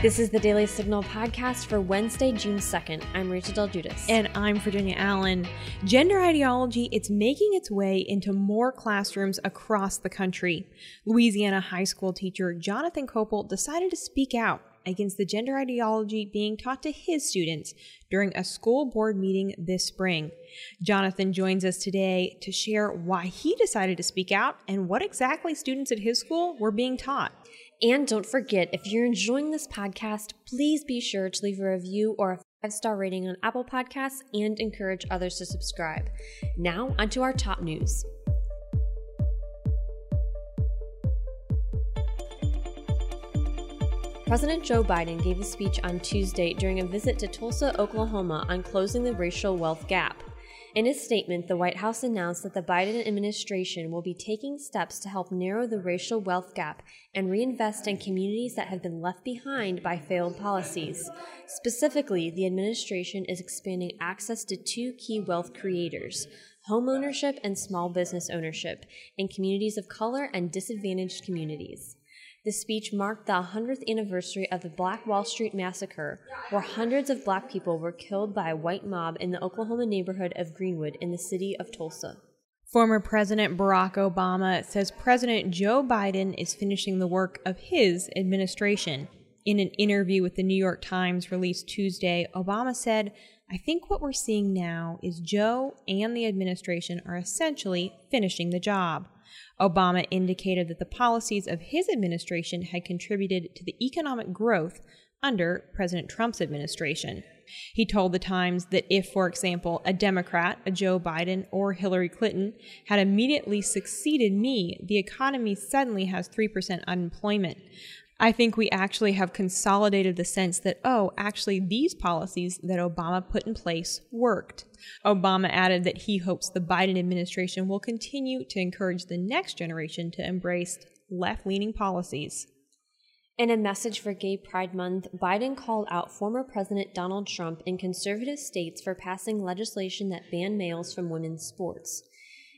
This is the Daily Signal podcast for Wednesday, June 2nd. I'm Rachel Del Guidice. And I'm Virginia Allen. Gender ideology, it's making its way into more classrooms across the country. Louisiana high school teacher Jonathan Koeppel decided to speak out against the gender ideology being taught to his students during a school board meeting this spring. Jonathan joins us today to share why he decided to speak out and what exactly students at his school were being taught. And don't forget, if you're enjoying this podcast, please be sure to leave a review or a five star rating on Apple Podcasts and encourage others to subscribe. Now, onto our top news. President Joe Biden gave a speech on Tuesday during a visit to Tulsa, Oklahoma on closing the racial wealth gap. In a statement, the White House announced that the Biden administration will be taking steps to help narrow the racial wealth gap and reinvest in communities that have been left behind by failed policies. Specifically, the administration is expanding access to two key wealth creators homeownership and small business ownership in communities of color and disadvantaged communities. The speech marked the 100th anniversary of the Black Wall Street Massacre, where hundreds of black people were killed by a white mob in the Oklahoma neighborhood of Greenwood in the city of Tulsa. Former President Barack Obama says President Joe Biden is finishing the work of his administration. In an interview with the New York Times released Tuesday, Obama said, I think what we're seeing now is Joe and the administration are essentially finishing the job. Obama indicated that the policies of his administration had contributed to the economic growth under President Trump's administration. He told The Times that if, for example, a Democrat, a Joe Biden, or Hillary Clinton had immediately succeeded me, the economy suddenly has 3% unemployment. I think we actually have consolidated the sense that, oh, actually, these policies that Obama put in place worked. Obama added that he hopes the Biden administration will continue to encourage the next generation to embrace left leaning policies. In a message for Gay Pride Month, Biden called out former President Donald Trump in conservative states for passing legislation that banned males from women's sports.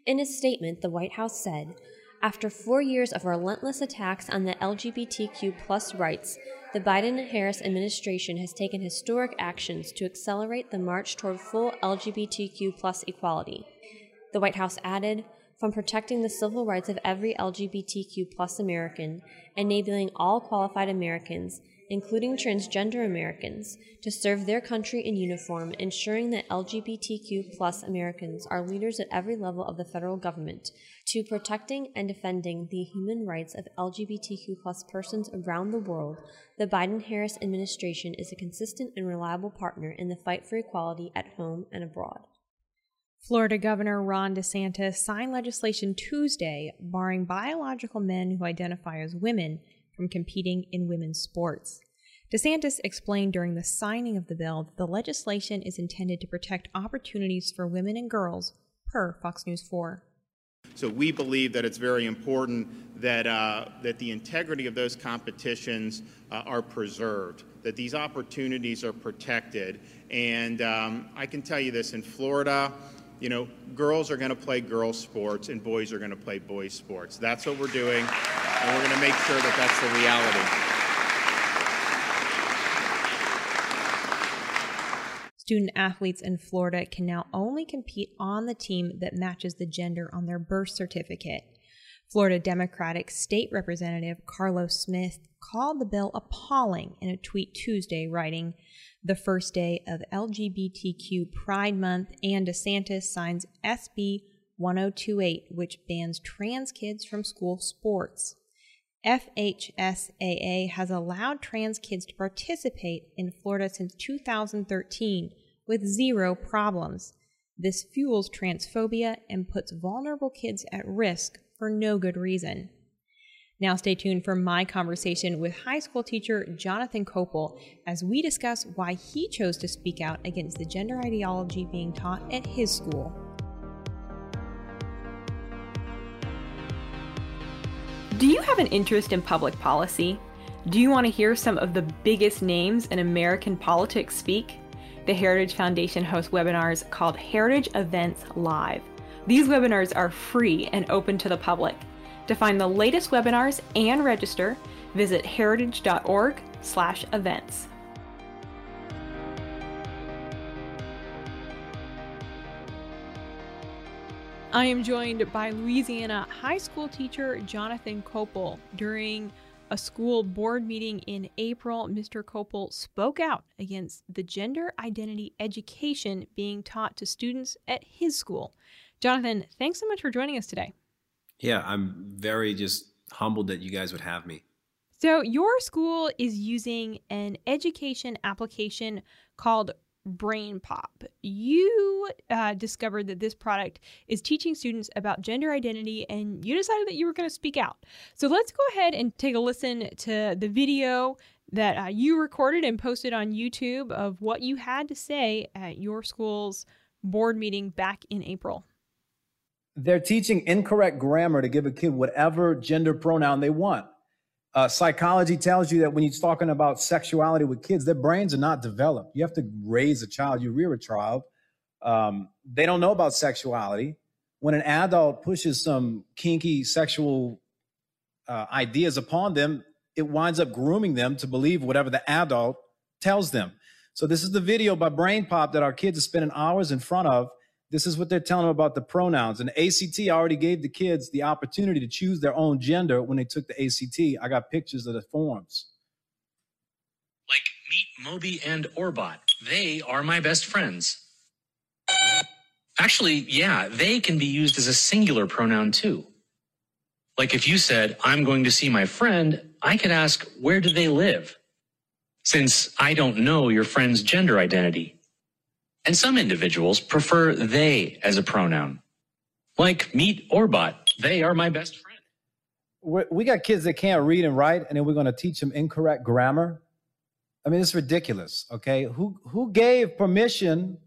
In a statement, the White House said, after four years of relentless attacks on the LGBTQ plus rights, the Biden Harris administration has taken historic actions to accelerate the march toward full LGBTQ plus equality. The White House added, from protecting the civil rights of every LGBTQ plus American, enabling all qualified Americans, including transgender Americans, to serve their country in uniform, ensuring that LGBTQ plus Americans are leaders at every level of the federal government, to protecting and defending the human rights of LGBTQ persons around the world, the Biden-Harris administration is a consistent and reliable partner in the fight for equality at home and abroad. Florida Governor Ron DeSantis signed legislation Tuesday barring biological men who identify as women from competing in women's sports. DeSantis explained during the signing of the bill that the legislation is intended to protect opportunities for women and girls, per Fox News 4. So we believe that it's very important that, uh, that the integrity of those competitions uh, are preserved, that these opportunities are protected. And um, I can tell you this in Florida, you know, girls are going to play girls' sports and boys are going to play boys' sports. That's what we're doing, and we're going to make sure that that's the reality. Student athletes in Florida can now only compete on the team that matches the gender on their birth certificate. Florida Democratic State Representative Carlos Smith called the bill appalling in a tweet Tuesday, writing, the first day of LGBTQ Pride Month, and DeSantis signs SB 1028, which bans trans kids from school sports. FHSAA has allowed trans kids to participate in Florida since 2013 with zero problems. This fuels transphobia and puts vulnerable kids at risk for no good reason. Now, stay tuned for my conversation with high school teacher Jonathan Koeppel as we discuss why he chose to speak out against the gender ideology being taught at his school. Do you have an interest in public policy? Do you want to hear some of the biggest names in American politics speak? The Heritage Foundation hosts webinars called Heritage Events Live. These webinars are free and open to the public. To find the latest webinars and register, visit heritage.org I am joined by Louisiana high school teacher Jonathan Koeppel. During a school board meeting in April, Mr. Koeppel spoke out against the gender identity education being taught to students at his school. Jonathan, thanks so much for joining us today. Yeah, I'm very just humbled that you guys would have me. So, your school is using an education application called BrainPop. You uh, discovered that this product is teaching students about gender identity, and you decided that you were going to speak out. So let's go ahead and take a listen to the video that uh, you recorded and posted on YouTube of what you had to say at your school's board meeting back in April. They're teaching incorrect grammar to give a kid whatever gender pronoun they want. Uh, psychology tells you that when you're talking about sexuality with kids, their brains are not developed. You have to raise a child, you rear a child. Um, they don't know about sexuality. When an adult pushes some kinky sexual uh, ideas upon them, it winds up grooming them to believe whatever the adult tells them. So this is the video by BrainPop that our kids are spending hours in front of this is what they're telling them about the pronouns. And ACT already gave the kids the opportunity to choose their own gender when they took the ACT. I got pictures of the forms. Like meet Moby and Orbot. They are my best friends. Actually, yeah, they can be used as a singular pronoun too. Like if you said, I'm going to see my friend, I could ask, where do they live? Since I don't know your friend's gender identity. And some individuals prefer they as a pronoun. Like meet Orbot, they are my best friend. We got kids that can't read and write, and then we're going to teach them incorrect grammar. I mean, it's ridiculous. Okay, who who gave permission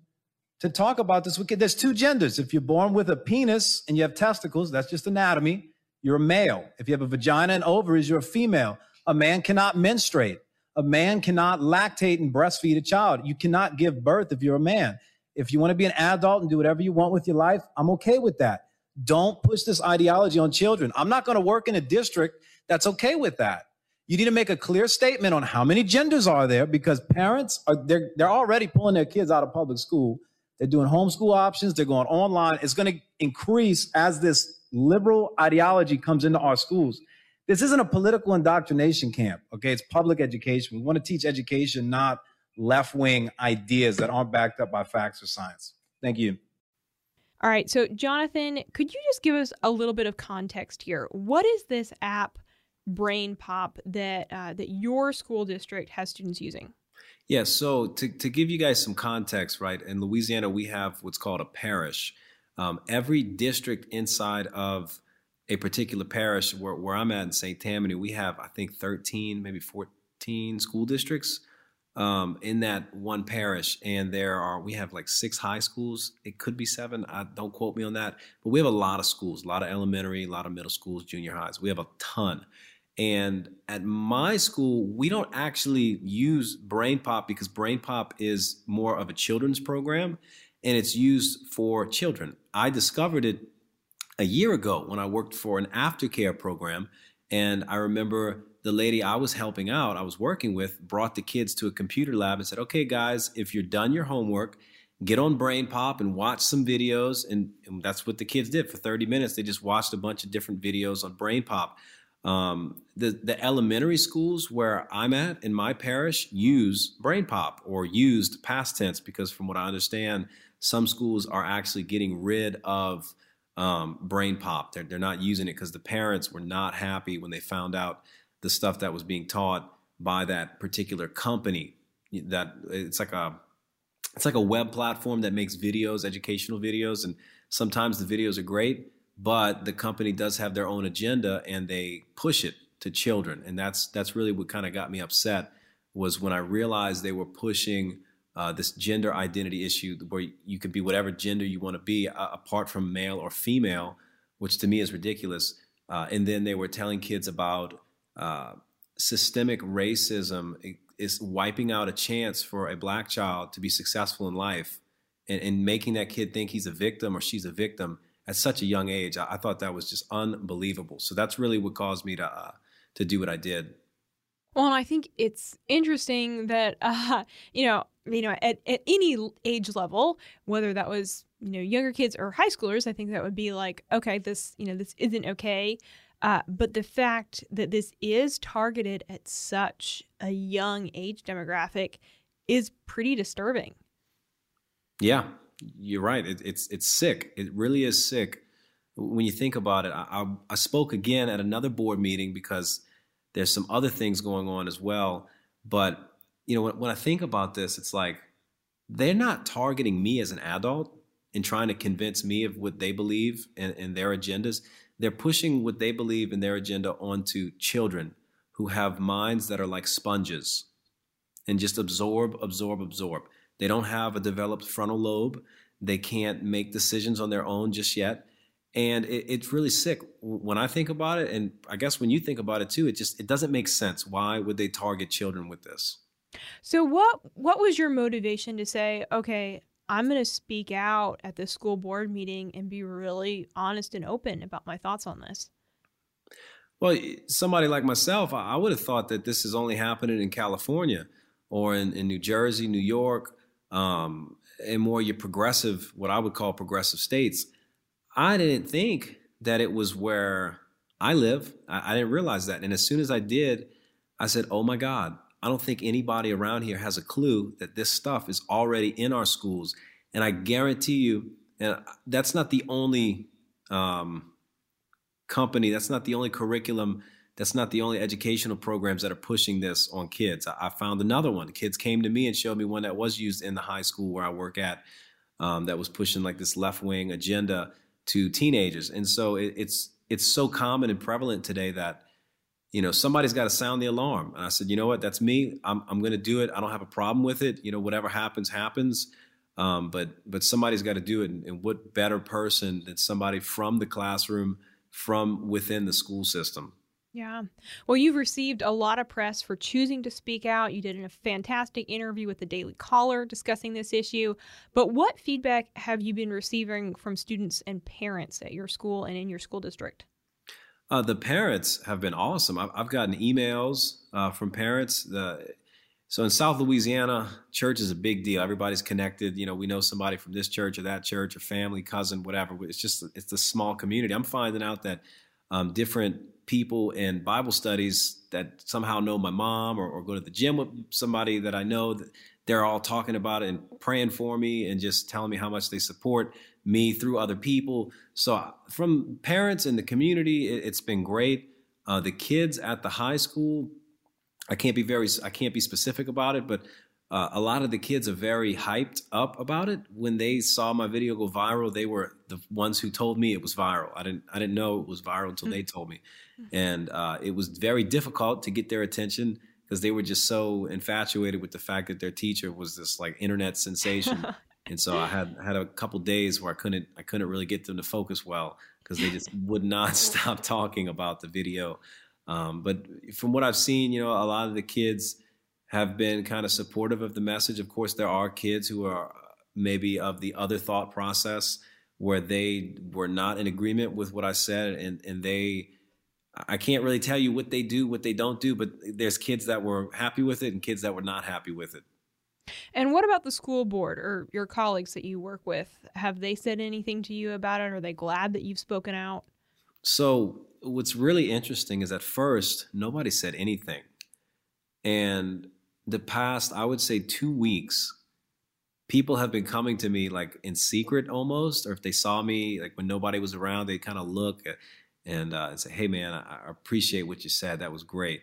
to talk about this? There's two genders. If you're born with a penis and you have testicles, that's just anatomy. You're a male. If you have a vagina and ovaries, you're a female. A man cannot menstruate. A man cannot lactate and breastfeed a child. You cannot give birth if you're a man. If you want to be an adult and do whatever you want with your life, I'm okay with that. Don't push this ideology on children. I'm not going to work in a district that's okay with that. You need to make a clear statement on how many genders are there because parents are they're they're already pulling their kids out of public school. They're doing homeschool options, they're going online. It's going to increase as this liberal ideology comes into our schools. This isn't a political indoctrination camp, okay? It's public education. We want to teach education, not left wing ideas that aren't backed up by facts or science. Thank you. All right. So, Jonathan, could you just give us a little bit of context here? What is this app, BrainPop, that uh, that your school district has students using? Yeah. So, to to give you guys some context, right? In Louisiana, we have what's called a parish. Um, every district inside of a particular parish where, where I'm at in St. Tammany, we have, I think, 13, maybe 14 school districts um, in that one parish. And there are, we have like six high schools. It could be seven. I, don't quote me on that. But we have a lot of schools, a lot of elementary, a lot of middle schools, junior highs. We have a ton. And at my school, we don't actually use BrainPop because BrainPop is more of a children's program and it's used for children. I discovered it a year ago when I worked for an aftercare program. And I remember the lady I was helping out, I was working with, brought the kids to a computer lab and said, okay, guys, if you're done your homework, get on BrainPop and watch some videos. And, and, that's what the kids did for 30 minutes. They just watched a bunch of different videos on BrainPop. Um, the, the elementary schools where I'm at in my parish use BrainPop or used past tense because, from what I understand, some schools are actually getting rid of um, BrainPop. They're, they're not using it because the parents were not happy when they found out the stuff that was being taught by that particular company. That it's like a it's like a web platform that makes videos, educational videos, and sometimes the videos are great, but the company does have their own agenda and they push it to children, and that's that's really what kind of got me upset was when I realized they were pushing uh, this gender identity issue where you can be whatever gender you want to be uh, apart from male or female, which to me is ridiculous. Uh, and then they were telling kids about uh, systemic racism is wiping out a chance for a black child to be successful in life and, and making that kid think he's a victim or she's a victim at such a young age. I, I thought that was just unbelievable. So that's really what caused me to uh, to do what I did. Well, I think it's interesting that uh, you know, you know, at, at any age level, whether that was you know younger kids or high schoolers, I think that would be like, okay, this you know this isn't okay. Uh, but the fact that this is targeted at such a young age demographic is pretty disturbing. Yeah, you're right. It, it's it's sick. It really is sick when you think about it. I, I, I spoke again at another board meeting because there's some other things going on as well. But you know, when, when I think about this, it's like they're not targeting me as an adult and trying to convince me of what they believe and, and their agendas. They're pushing what they believe in their agenda onto children who have minds that are like sponges and just absorb, absorb, absorb. They don't have a developed frontal lobe. They can't make decisions on their own just yet and it, it's really sick when i think about it and i guess when you think about it too it just it doesn't make sense why would they target children with this so what what was your motivation to say okay i'm going to speak out at the school board meeting and be really honest and open about my thoughts on this well somebody like myself i would have thought that this is only happening in california or in, in new jersey new york um, and more your progressive what i would call progressive states I didn't think that it was where I live. I, I, didn't realize that. And as soon as I did, I said, oh my God, I don't think anybody around here has a clue that this stuff is already in our schools. And I guarantee you, and that's not the only um, company, that's not the only curriculum, that's not the only educational programs that are pushing this on kids. I, I found another one. The Kids came to me and showed me one that was used in the high school where I work at um, that was pushing like this left wing agenda to teenagers. And so it, it's it's so common and prevalent today that you know somebody's got to sound the alarm. And I said, you know what, that's me. I'm I'm going to do it. I don't have a problem with it. You know, whatever happens, happens. Um, but but somebody's got to do it. And, and what better person than somebody from the classroom, from within the school system? Yeah. Well, you've received a lot of press for choosing to speak out. You did a fantastic interview with the Daily Caller discussing this issue. But what feedback have you been receiving from students and parents at your school and in your school district? Uh, the parents have been awesome. I've, I've gotten emails uh, from parents. So in South Louisiana, church is a big deal. Everybody's connected. You know, we know somebody from this church or that church or family, cousin, whatever. It's just it's a small community. I'm finding out that um, different people in Bible studies that somehow know my mom or, or, go to the gym with somebody that I know that they're all talking about it and praying for me and just telling me how much they support me through other people. So uh, from parents and the community, it, has been great. Uh, the kids at the high school, I can't be very, I can't be specific about it, but uh, a lot of the kids are very hyped up about it. When they saw my video go viral, they were the ones who told me it was viral. I didn't I didn't know it was viral until they told me, mm-hmm. and uh, it was very difficult to get their attention because they were just so infatuated with the fact that their teacher was this like internet sensation. and so I had had a couple days where I couldn't I couldn't really get them to focus well because they just would not stop talking about the video. Um, but from what I've seen, you know, a lot of the kids have been kind of supportive of the message. Of course, there are kids who are maybe of the other thought process where they were not in agreement with what I said and, and they I can't really tell you what they do, what they don't do, but there's kids that were happy with it and kids that were not happy with it. And what about the school board or your colleagues that you work with? Have they said anything to you about it? Are they glad that you've spoken out? So, what's really interesting is at first, nobody said anything. And the past, I would say, two weeks, people have been coming to me like in secret almost, or if they saw me like when nobody was around, they kind of look and, uh, say, "Hey, man, I, appreciate what you said. That was great."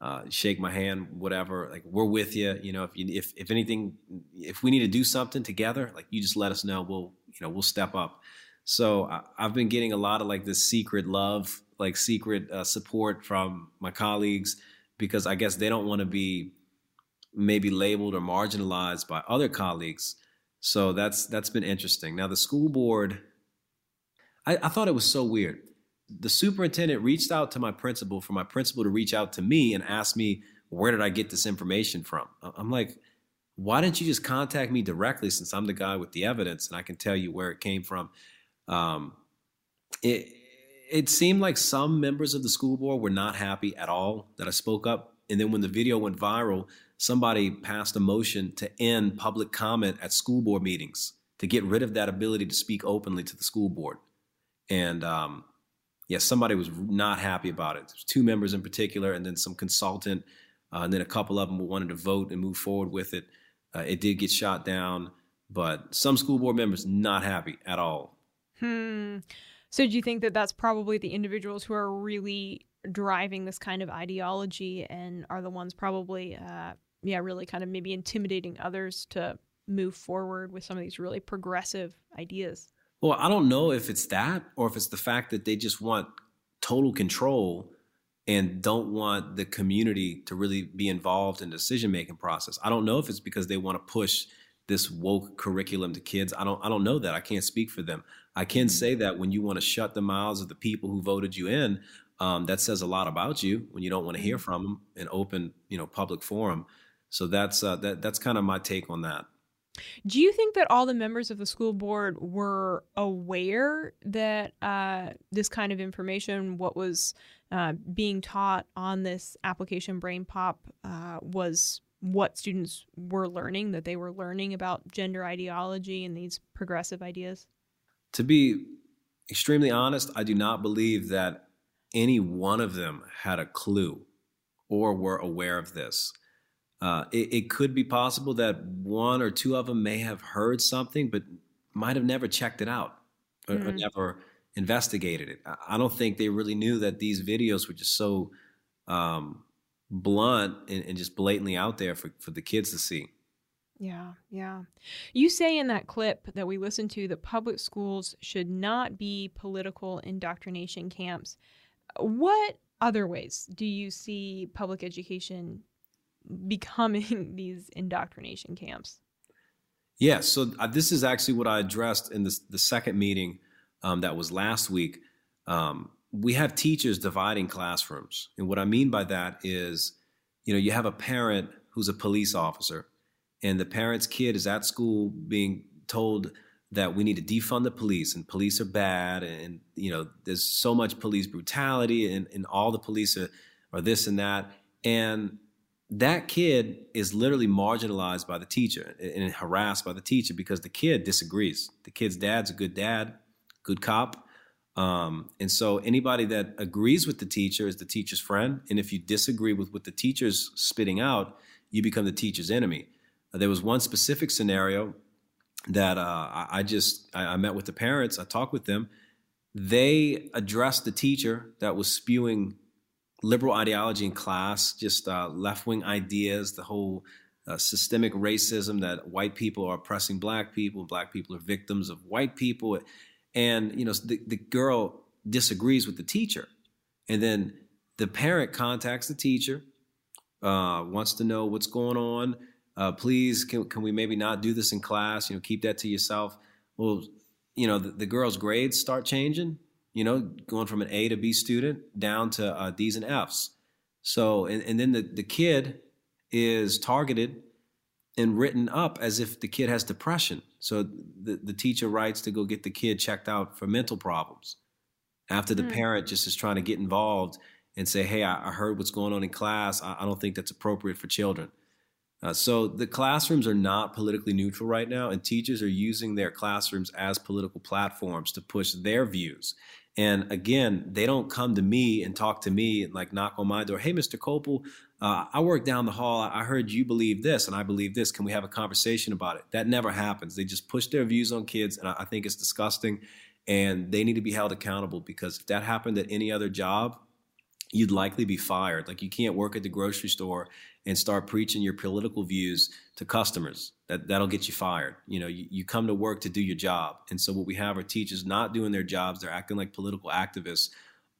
Uh, shake my hand, whatever. Like we're with you. You know, if you if if anything, if we need to do something together, like you just let us know. We'll you know we'll step up. So I, have been getting a lot of like this secret love, like secret uh, support from my colleagues because I guess they don't want to be maybe labeled or marginalized by other colleagues. So that's that's been interesting. Now the school board, I, I thought it was so weird. The superintendent reached out to my principal for my principal to reach out to me and ask me where did I get this information from. I'm like, why didn't you just contact me directly since I'm the guy with the evidence and I can tell you where it came from. Um, it it seemed like some members of the school board were not happy at all that I spoke up And then when the video went viral, somebody passed a motion to end public comment at school board meetings to get rid of that ability to speak openly to the school board. And um, yeah, somebody was not happy about it. There's two members in particular, and then some consultant, uh, and then a couple of them wanted to vote and move forward with it. Uh, it did get shot down, but some school board members not happy at all. Hmm. So do you think that that's probably the individuals who are really driving this kind of ideology and are the ones probably, uh, yeah, really kind of maybe intimidating others to move forward with some of these really progressive ideas? Well, I don't know if it's that or if it's the fact that they just want total control and don't want the community to really be involved in the decision making process. I don't know if it's because they want to push this woke curriculum to kids. I don't I don't know that. I can't speak for them. I can say that when you want to shut the mouths of the people who voted you in, um, that says a lot about you when you don't want to hear from them in open, you know, public forum. So that's uh, that that's kind of my take on that. Do you think that all the members of the school board were aware that uh, this kind of information, what was uh, being taught on this application BrainPop, uh, was what students were learning, that they were learning about gender ideology and these progressive ideas? To be extremely honest, I do not believe that any one of them had a clue or were aware of this. Uh, it, it, could be possible that one or two of them may have heard something, but might have never checked it out or, mm-hmm. or never investigated it. I don't think they really knew that these videos were just so um, blunt and, and, just blatantly out there for, for the kids to see. Yeah, yeah. You say in that clip that we listened to that public schools should not be political indoctrination camps. What other ways do you see public education becoming these indoctrination camps? Yeah, so uh, this is actually what I addressed in this, the second meeting um, that was last week. Um, we have teachers dividing classrooms. And what I mean by that is, you know, you have a parent who's a police officer, and the parent's kid is at school being told that we need to defund the police and police are bad and you know there's so much police brutality and, and all the police are, are this and that and that kid is literally marginalized by the teacher and harassed by the teacher because the kid disagrees. The kid's dad's a good dad, good cop. Um, and so anybody that agrees with the teacher is the teacher's friend. And if you disagree with what the teacher's spitting out, you become the teacher's enemy. Uh, there was one specific scenario that uh, I, I, just I, I met with the parents. I talked with them. They addressed the teacher that was spewing liberal ideology in class, just uh, left wing ideas, the whole uh, systemic racism that white people are oppressing black people, black people are victims of white people. And, you know, the, the girl disagrees with the teacher. And then the parent contacts the teacher, uh, wants to know what's going on. Uh, please, can, can we maybe not do this in class? You know, keep that to yourself. Well, you know, the, the girl's grades start changing you know, going from an A to B student down to uh, D's and F's. So, and, and then the, the kid is targeted and written up as if the kid has depression. So the, the teacher writes to go get the kid checked out for mental problems after the mm. parent just is trying to get involved and say, hey, I, I heard what's going on in class. I, I, don't think that's appropriate for children. Uh, so the classrooms are not politically neutral right now, and teachers are using their classrooms as political platforms to push their views. And again, they don't come to me and talk to me and like knock on my door. Hey, Mr. Koeppel, uh, I work down the hall. I heard you believe this and I believe this. Can we have a conversation about it? That never happens. They just push their views on kids. And I, I think it's disgusting. And they need to be held accountable because if that happened at any other job, you'd likely be fired. Like you can't work at the grocery store and start preaching your political views to customers. That that'll get you fired. You know, you, you come to work to do your job. And so what we have are teachers not doing their jobs. They're acting like political activists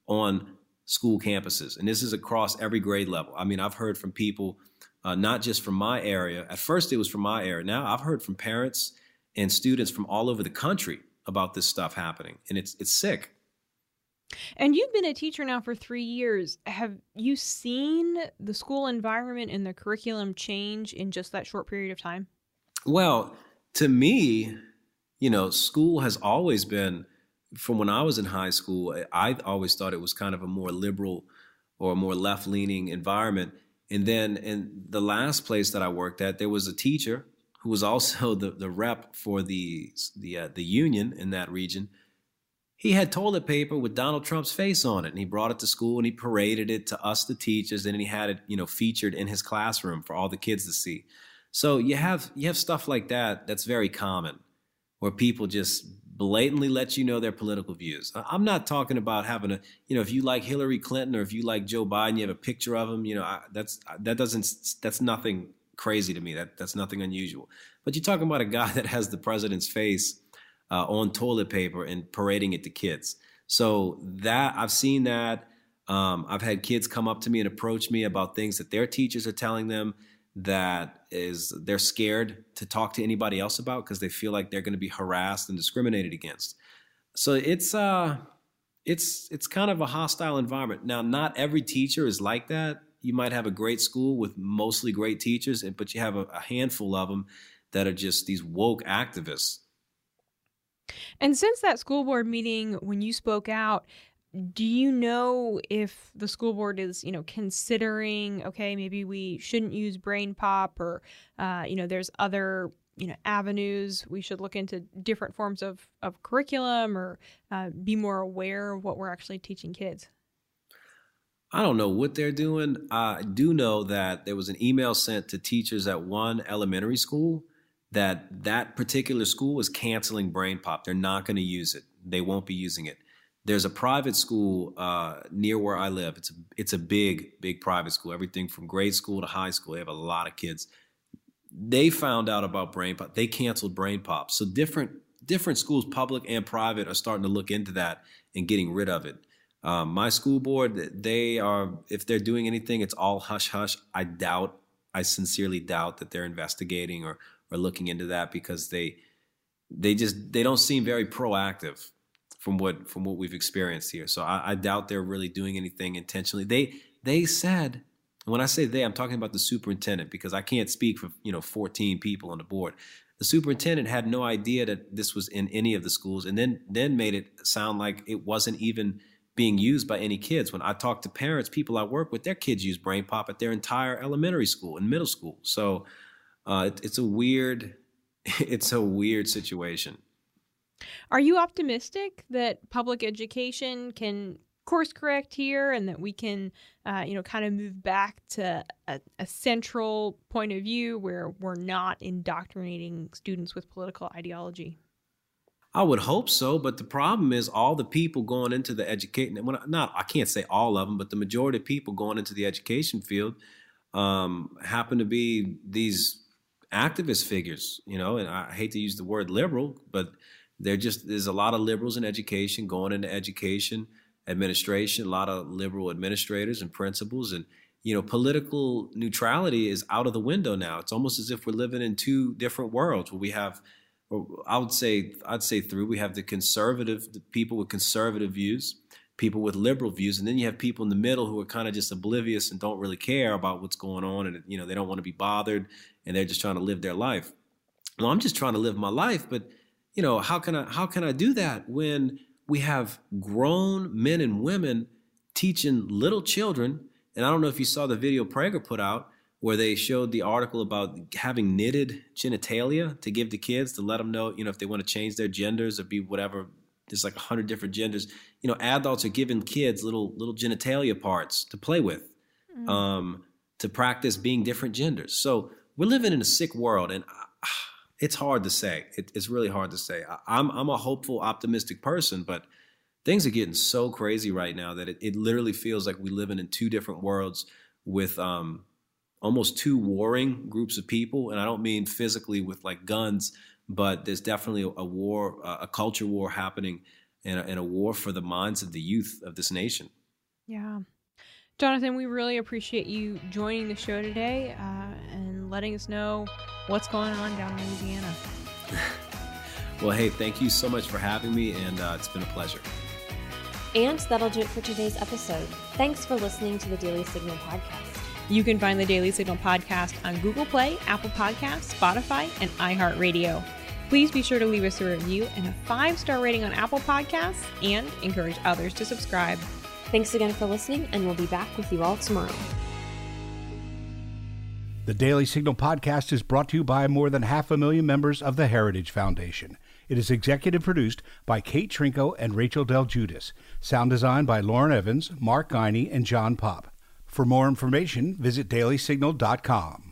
on school campuses. And this is across every grade level. I mean, I've heard from people, uh, not just from my area. At first it was from my area. Now I've heard from parents and students from all over the country about this stuff happening. And it's it's sick. And you've been a teacher now for three years. Have you seen the school environment and the curriculum change in just that short period of time? Well, to me, you know, school has always been, from when I was in high school, I always thought it was kind of a more liberal or a more left leaning environment. And then in the last place that I worked at, there was a teacher who was also the, the rep for the the uh, the union in that region. He had toilet paper with Donald Trump's face on it, and he brought it to school and he paraded it to us, the teachers, and he had it, you know, featured in his classroom for all the kids to see. So you have you have stuff like that that's very common, where people just blatantly let you know their political views. I'm not talking about having a, you know, if you like Hillary Clinton or if you like Joe Biden, you have a picture of him. You know, that's that doesn't that's nothing crazy to me. That that's nothing unusual. But you're talking about a guy that has the president's face uh, on toilet paper and parading it to kids. So that I've seen that. Um, I've had kids come up to me and approach me about things that their teachers are telling them that is they're scared to talk to anybody else about because they feel like they're going to be harassed and discriminated against. So it's uh it's it's kind of a hostile environment. Now, not every teacher is like that. You might have a great school with mostly great teachers, but you have a, a handful of them that are just these woke activists. And since that school board meeting, when you spoke out, do you know if the school board is you know considering okay maybe we shouldn't use BrainPop or uh, you know there's other you know avenues we should look into different forms of, of curriculum or uh, be more aware of what we're actually teaching kids? I don't know what they're doing. I do know that there was an email sent to teachers at one elementary school that that particular school is canceling BrainPop they're not going to use it they won't be using it there's a private school uh, near where I live. It's a, it's a big, big private school. Everything from grade school to high school. They have a lot of kids. They found out about BrainPop. They canceled BrainPop. So different different schools, public and private, are starting to look into that and getting rid of it. Um, my school board, they are if they're doing anything, it's all hush hush. I doubt, I sincerely doubt that they're investigating or or looking into that because they they just they don't seem very proactive from what from what we've experienced here. So I, I doubt they're really doing anything intentionally. They they said when I say they, I'm talking about the superintendent because I can't speak for you know 14 people on the board. The superintendent had no idea that this was in any of the schools, and then then made it sound like it wasn't even being used by any kids. When I talk to parents, people I work with, their kids use BrainPop at their entire elementary school and middle school. So uh, it, it's a weird, it's a weird situation. Are you optimistic that public education can course correct here and that we can, uh, you know, kind of move back to a, a, central point of view where we're not indoctrinating students with political ideology? I would hope so, but the problem is all the people going into the education. Well, not I can't say all of them, but the majority of people going into the education field um, happen to be these activist figures. You know, and I hate to use the word liberal, but there just there's a lot of liberals in education going into education administration, a lot of liberal administrators and principals, and you know, political neutrality is out of the window now. It's almost as if we're living in two different worlds where we have, I would say, I'd say through we have the conservative the people with conservative views, people with liberal views, and then you have people in the middle who are kind of just oblivious and don't really care about what's going on, and you know, they don't want to be bothered, and they're just trying to live their life. Well, I'm just trying to live my life, but you know, how can I how can I do that when we have grown men and women teaching little children? And I don't know if you saw the video Prager put out where they showed the article about having knitted genitalia to give to kids to let them know, you know, if they want to change their genders or be whatever. There's like a hundred different genders. You know, adults are giving kids little little genitalia parts to play with, mm-hmm. um, to practice being different genders. So we're living in a sick world, and it's hard to say. It, it's really hard to say. I, am I'm a hopeful, optimistic person, but things are getting so crazy right now that it, it literally feels like we're living in two different worlds with um, almost two warring groups of people. And I don't mean physically with like guns, but there's definitely a, war, a culture war happening, and a, and a war for the minds of the youth of this nation. Yeah. Jonathan, we really appreciate you joining the show today uh, and letting us know what's going on down in Louisiana. well, hey, thank you so much for having me, and uh, it's been a pleasure. And that'll do it for today's episode. Thanks for listening to the Daily Signal podcast. You can find the Daily Signal podcast on Google Play, Apple Podcasts, Spotify, and iHeartRadio. Please be sure to leave us a review and a five star rating on Apple Podcasts and encourage others to subscribe. Thanks again for listening, and we'll be back with you all tomorrow. The Daily Signal podcast is brought to you by more than half a million members of the Heritage Foundation. It is executive produced by Kate Trinko and Rachel Del Guidice. Sound design by Lauren Evans, Mark Geiger, and John Popp. For more information, visit dailysignal.com.